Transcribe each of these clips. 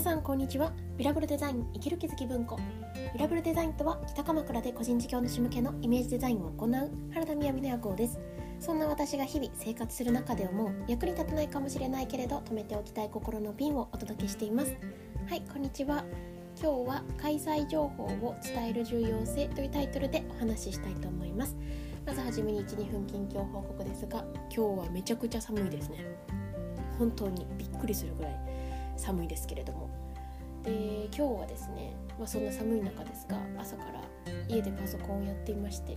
皆さんこんにちは。ビラブルデザイン生きる気づき文庫。ビラブルデザインとは北鎌倉で個人事業主向けのイメージデザインを行う原田雅の夜行です。そんな私が日々生活する中で思う役に立たないかもしれないけれど止めておきたい心の瓶をお届けしています。はいこんにちは。今日は開催情報を伝える重要性というタイトルでお話ししたいと思います。まずはじめに12分近況報告ですが今日はめちゃくちゃ寒いですね。本当にびっくりするぐらい。寒いですけれども。で今日はですね、まあ、そんな寒い中ですが朝から家でパソコンをやっていまして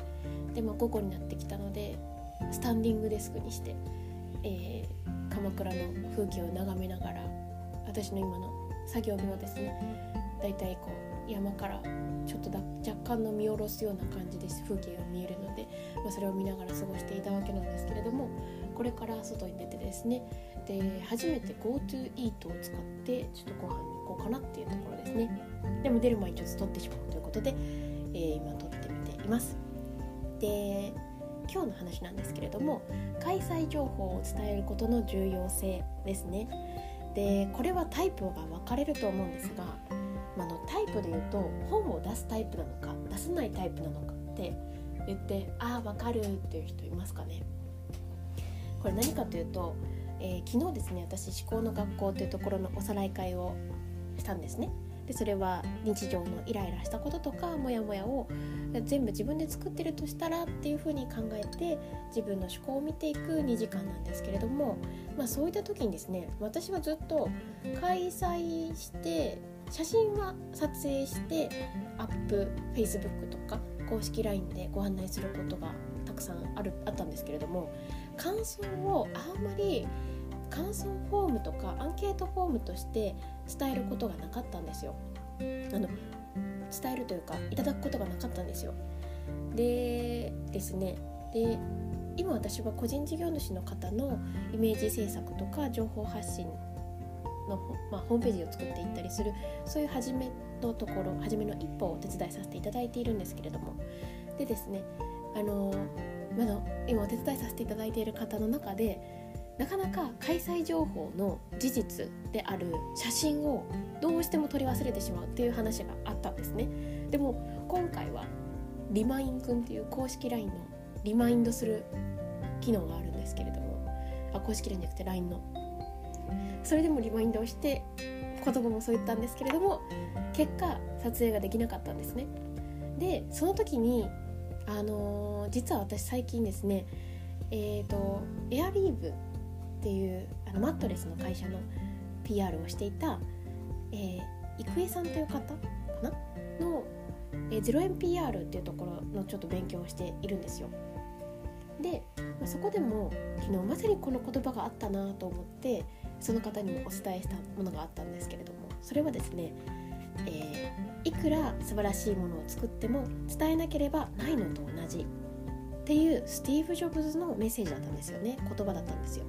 で、まあ、午後になってきたのでスタンディングデスクにして、えー、鎌倉の風景を眺めながら私の今の作業日はですねだいたいこう山からちょっとだ若干の見下ろすような感じで風景が見えるので、まあ、それを見ながら過ごしていたわけなんですけれどもこれから外に出てですねで初めて GoTo イートを使ってちょっとご飯に行こうかなっていうところですね。でも出る前にちょっと撮ってしまうということで、えー、今撮ってみています。で今日の話なんですけれども開催情報を伝えることの重要性ですね。でこれはタイプが分かれると思うんですが、まあのタイプで言うと本を出すタイプなのか出さないタイプなのかって言ってああ分かるっていう人いますかね？これ何かというとえー、昨日ですね私思考の学校というところのおさらい会をしたんですね。でそれは日常のイライラしたこととかモヤモヤを全部自分で作ってるとしたらっていうふうに考えて自分の思考を見ていく2時間なんですけれども、まあ、そういった時にですね私はずっと開催して写真は撮影してアップ Facebook とか公式 LINE でご案内することがさんあるあったんですけれども感想をあんまり感想フォームとかアンケートフォームとして伝えることがなかったんですよ。あの伝えるというかいただくことがなかったんですよ。でですねで今私は個人事業主の方のイメージ制作とか情報発信の、まあ、ホームページを作っていったりするそういう初めのところ初めの一歩をお手伝いさせていただいているんですけれどもでですねあのまだ今お手伝いさせていただいている方の中でなかなか開催情報の事実である写真をどうしても撮り忘れてしまうっていう話があったんですね。でも今回はリマインくんっていう公式 LINE のリマインドする機能があるんですけれどもあ公式 LINE じゃなくて LINE の。それでもリマインドをして言葉もそう言ったんですけれども結果撮影ができなかったんですね。でその時にあのー、実は私最近ですねえっ、ー、とエアリーブっていうあのマットレスの会社の PR をしていた、え、郁恵さんという方かな？の、え、0円 PR っていうところのちょっと勉強をしているんですよ。で、まあ、そこでも昨日まさにこの言葉があったなと思ってその方にもお伝えしたものがあったんですけれどもそれはですね、えー、いくら素晴らしいものを作っても伝えなければないのと同じ。っていうスティーブ・ジョブズのメッセージだったんですよね。言葉だったんですよ。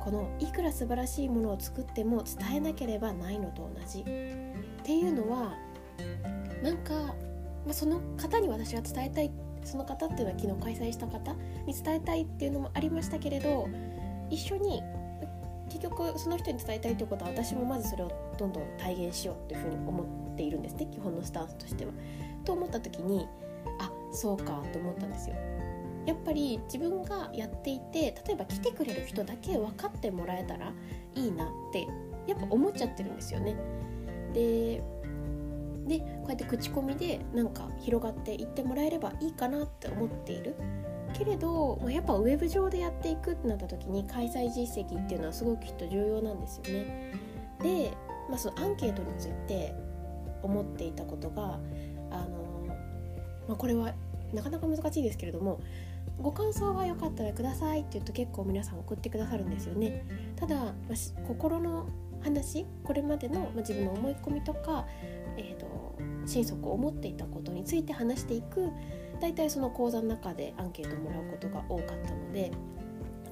このいくら素晴らしいものを作っても伝えなければないのと同じ。っていうのはなんか、まあ、その方に私は伝えたいその方っていうのは昨日開催した方に伝えたいっていうのもありましたけれど一緒に結局その人に伝えたいということは私もまずそれをどんどん体現しようというふうに思っているんですね基本のスタンスとしては。と思った時にあそうかと思ったんですよ。やっぱり自分がやっていて例えば来てくれる人だけ分かってもらえたらいいなってやっぱ思っちゃってるんですよね。ででこうやって口コミでなんか広がっていってもらえればいいかなって思っているけれど、まあ、やっぱウェブ上でやっていくってなった時に開催実績っていうのはすごくきっと重要なんですよね。で、まあ、そのアンケートについて思っていたことがあの、まあ、これはなかなか難しいですけれどもご感想が良かったらくださいって言うと結構皆さん送ってくださるんですよねただ、まあ、心の話これまでの、まあ、自分の思い込みとか、えーと、心底思っていたことについて話していく大体その講座の中でアンケートもらうことが多かったので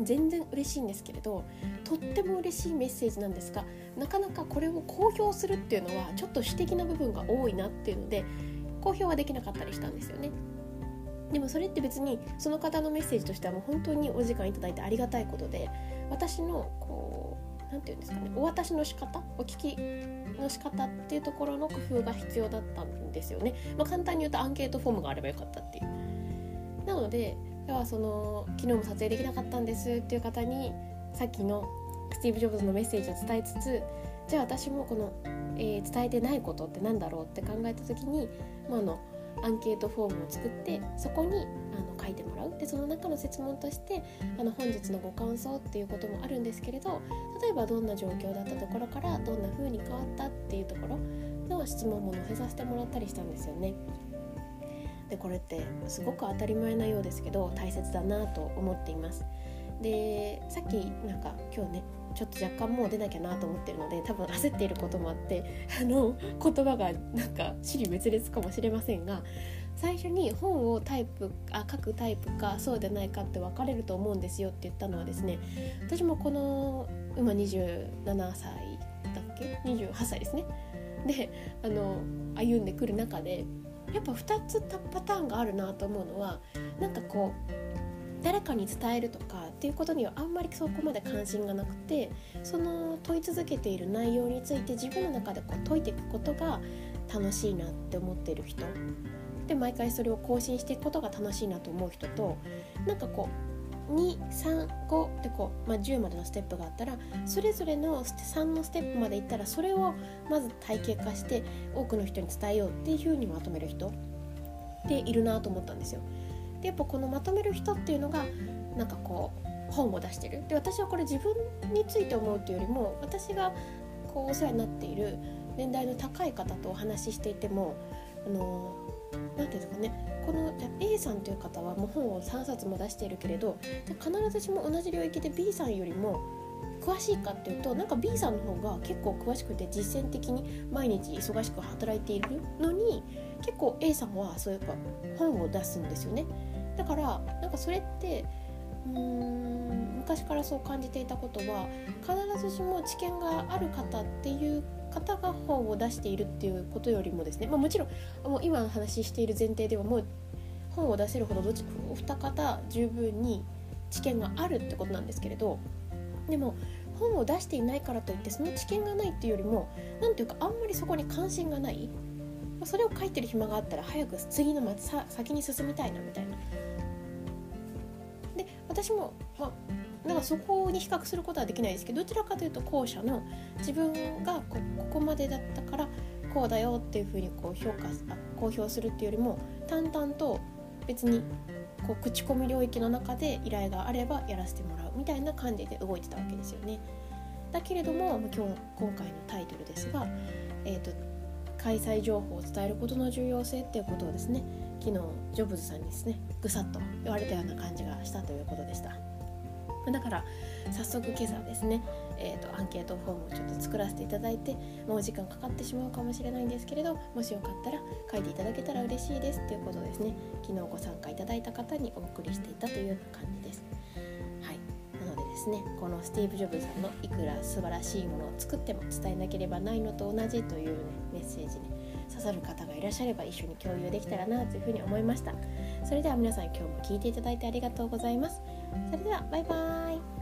全然嬉しいんですけれどとっても嬉しいメッセージなんですがなかなかこれを公表するっていうのはちょっと私的な部分が多いなっていうので公表はできなかったりしたんですよね。でもそれって別にその方のメッセージとしてはもう本当にお時間いただいてありがたいことで私のこう何て言うんですかねお渡しの仕方お聞きの仕方っていうところの工夫が必要だったんですよね、まあ、簡単に言うとアンケートフォームがあればよかったっていう。なのでではその昨日も撮影できなかったんですっていう方にさっきのスティーブ・ジョブズのメッセージを伝えつつじゃあ私もこの、えー、伝えてないことって何だろうって考えた時に、まあ、あのアンケートフォームを作ってそこにあの書いてもらうでその中の設問としてあの本日のご感想っていうこともあるんですけれど例えばどんな状況だったところからどんな風に変わったっていうところの質問も載せさせてもらったりしたんですよね。でこれってすごく当たり前なようですけど大切だなと思っています。でさっきなんか今日ねちょっと若干もう出なきゃなと思ってるので多分焦っていることもあって あの言葉がなんか尻滅裂かもしれませんが最初に本をタイプあ書くタイプかそうでないかって分かれると思うんですよって言ったのはですね私もこの今27歳だっけ？28歳ですね。であの歩んでくる中でやっぱ2つパターンがあるなと思うのはなんかこう誰かに伝えるとかっていうことにはあんまりそこまで関心がなくてその問い続けている内容について自分の中でこう解いていくことが楽しいなって思ってる人で毎回それを更新していくことが楽しいなと思う人となんかこう235ってこう、まあ、10までのステップがあったらそれぞれの3のステップまでいったらそれをまず体系化して多くの人に伝えようっていうふうにまとめる人でいるなと思ったんですよ。でやっぱこのまとめる人っていうのがなんかこう本を出してる。で私はこれ自分について思うというよりも私がこうお世話になっている年代の高い方とお話ししていてもあの何ていうんですかねこの A さんという方はもう本を3冊も出しているけれど必ずしも同じ領域で B さんよりも詳しいかっていうとなんか B さんの方が結構詳しくて実践的に毎日忙しく働いているのに結構 A さんはそうやっぱ本を出すんですよね。だからなんかそれってうーん昔からそう感じていたことは必ずしも知見がある方っていう方が本を出しているっていうことよりもですね、まあ、もちろんもう今の話している前提ではもう本を出せるほどどちお二方十分に知見があるってことなんですけれどでも本を出していないからといってその知見がないっていうよりも何ていうかあんまりそこに関心がない。それを書いてる暇があったら早く次の先に進みたいなみたいな。で私も、まあ、だかそこに比較することはできないですけどどちらかというと後者の自分がここまでだったからこうだよっていうふうにこう評価公表するっていうよりも淡々と別にこう口コミ領域の中で依頼があればやらせてもらうみたいな感じで動いてたわけですよね。だけれども今日今回のタイトルですが、えーと、開催情報を伝えることの重要性っていうことをですね昨日ジョブズさんにですねぐさっと言われたような感じがしたということでした。だから早速今朝ですね、えーと、アンケートフォームをちょっと作らせていただいてもう時間かかってしまうかもしれないんですけれどもしよかったら書いていただけたら嬉しいですということですね昨日ご参加いただいた方にお送りしていたというような感じです。はいなのでですね。このスティーブ・ジョブズさんのいくら素晴らしいものを作っても伝えなければないのと同じという、ね、メッセージに刺さる方がいらっしゃれば一緒に共有できたらなというふうに思いました。それでは皆さん今日も聴いていただいてありがとうございます。それではバイバーイ。